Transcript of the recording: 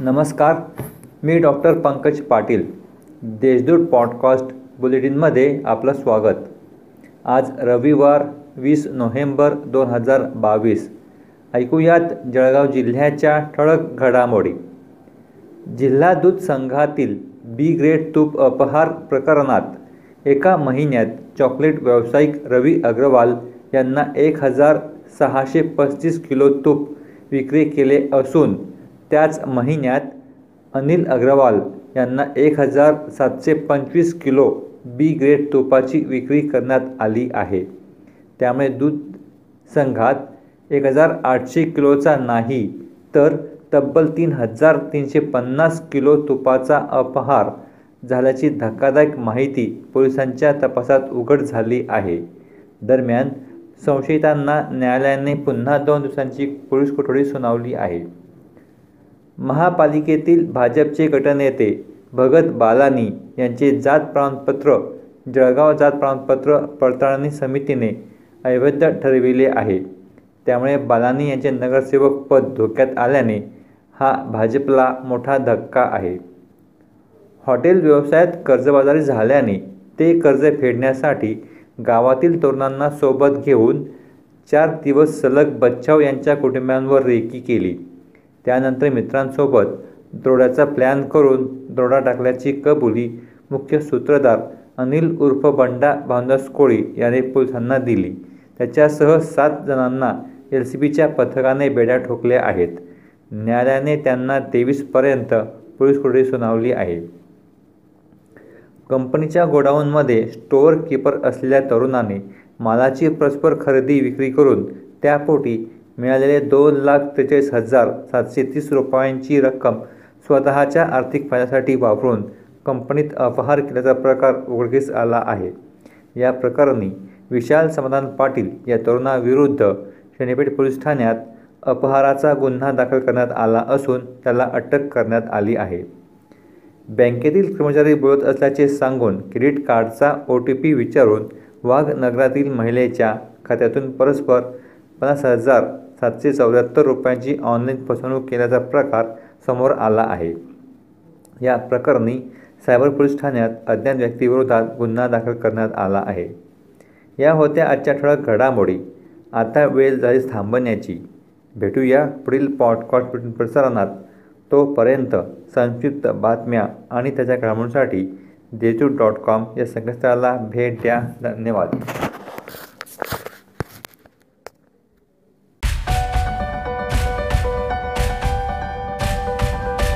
नमस्कार मी doctor Pankaj Patil Deshdoot podcast बुलेटिनमध्ये आपलं स्वागत. आज रविवार वीस नोव्हेंबर दोन हजार बावीस. ऐकूयात जळगाव जिल्ह्याच्या ठळक घडामोडी. जिल्हा दूध संघातील बी ग्रेड तूप अपहार प्रकरणात एका महिन्यात चॉकलेट व्यावसायिक रवी अग्रवाल यांना एक हजार सहाशे पस्तीस किलो तूप विक्री केले असून त्याच महिन्यात अनिल अग्रवाल यांना एक हजार सातशे पंचवीस किलो बी ग्रेड तुपाची विक्री करण्यात आली आहे. त्यामुळे दूध संघात एक हजार आठशे किलोचा नाही तर तब्बल तीन हजार तीनशे पन्नास किलो तुपाचा अपहार झाल्याची धक्कादायक माहिती पोलिसांच्या तपासात उघड झाली आहे. दरम्यान संशयितांना न्यायालयाने पुन्हा दोन दिवसांची पोलीस कोठडी सुनावली आहे. महापालिकेतील भाजपचे गटनेते भगत बालानी यांचे जात प्रमाणपत्र जळगाव जात प्रमाणपत्र पडताळणी समितीने अवैध ठरविले आहे. त्यामुळे बालानी यांचे नगरसेवक पद धोक्यात आल्याने हा भाजपला मोठा धक्का आहे. हॉटेल व्यवसायात कर्जबाजारी झाल्याने ते कर्ज फेडण्यासाठी गावातील तरुणांना सोबत घेऊन चार दिवस सलग बच्चाव यांच्या कुटुंबियांवर रेकी केली. त्यानंतर मित्रांसोबत दरोड्याचा प्लॅन करून दरोडा टाकल्याची कबुली मुख्य सूत्रधार अनिल उर्फ बंडा भावदास कोळी याने पोलिसांना दिली. त्याच्यासह सात जणांना एल सी बीच्या पथकाने बेड्या ठोकल्या आहेत. न्यायालयाने त्यांना तेवीसपर्यंत पोलीस कोठडी सुनावली आहे. कंपनीच्या गोडाऊनमध्ये स्टोअर कीपर असलेल्या तरुणाने मालाची परस्पर खरेदी विक्री करून त्यापोटी मिळालेले दोन लाख त्रेचाळीस हजार सातशे तीस रुपयांची रक्कम स्वतःच्या आर्थिक फायद्यासाठी वापरून कंपनीत अपहार केल्याचा प्रकार उघडकीस आला आहे. या प्रकरणी विशाल समाधान पाटील या तरुणाविरुद्ध शनीपेठ पोलीस ठाण्यात अपहाराचा गुन्हा दाखल करण्यात आला असून त्याला अटक करण्यात आली आहे. बँकेतील कर्मचारी बोलत असल्याचे सांगून क्रेडिट कार्डचा ओ टी पी विचारून वाघ नगरातील महिलेच्या खात्यातून परस्पर पन्नास हजार सातशे चौऱ्याहत्तर रुपयांची ऑनलाईन फसवणूक केल्याचा प्रकार समोर आला आहे. या प्रकरणी सायबर पोलीस ठाण्यात अज्ञात व्यक्तीविरोधात गुन्हा दाखल करण्यात आला आहे. या होत्या आजच्या ठळक घडामोडी. आता वेळ झाली थांबण्याची. भेटूया पुढील पॉडकास्ट प्रसारणात. तोपर्यंत संक्षिप्त बातम्या आणि त्याच्या घडामोडींसाठी देजू डॉट कॉम या संकेतस्थळाला भेट द्या. धन्यवाद.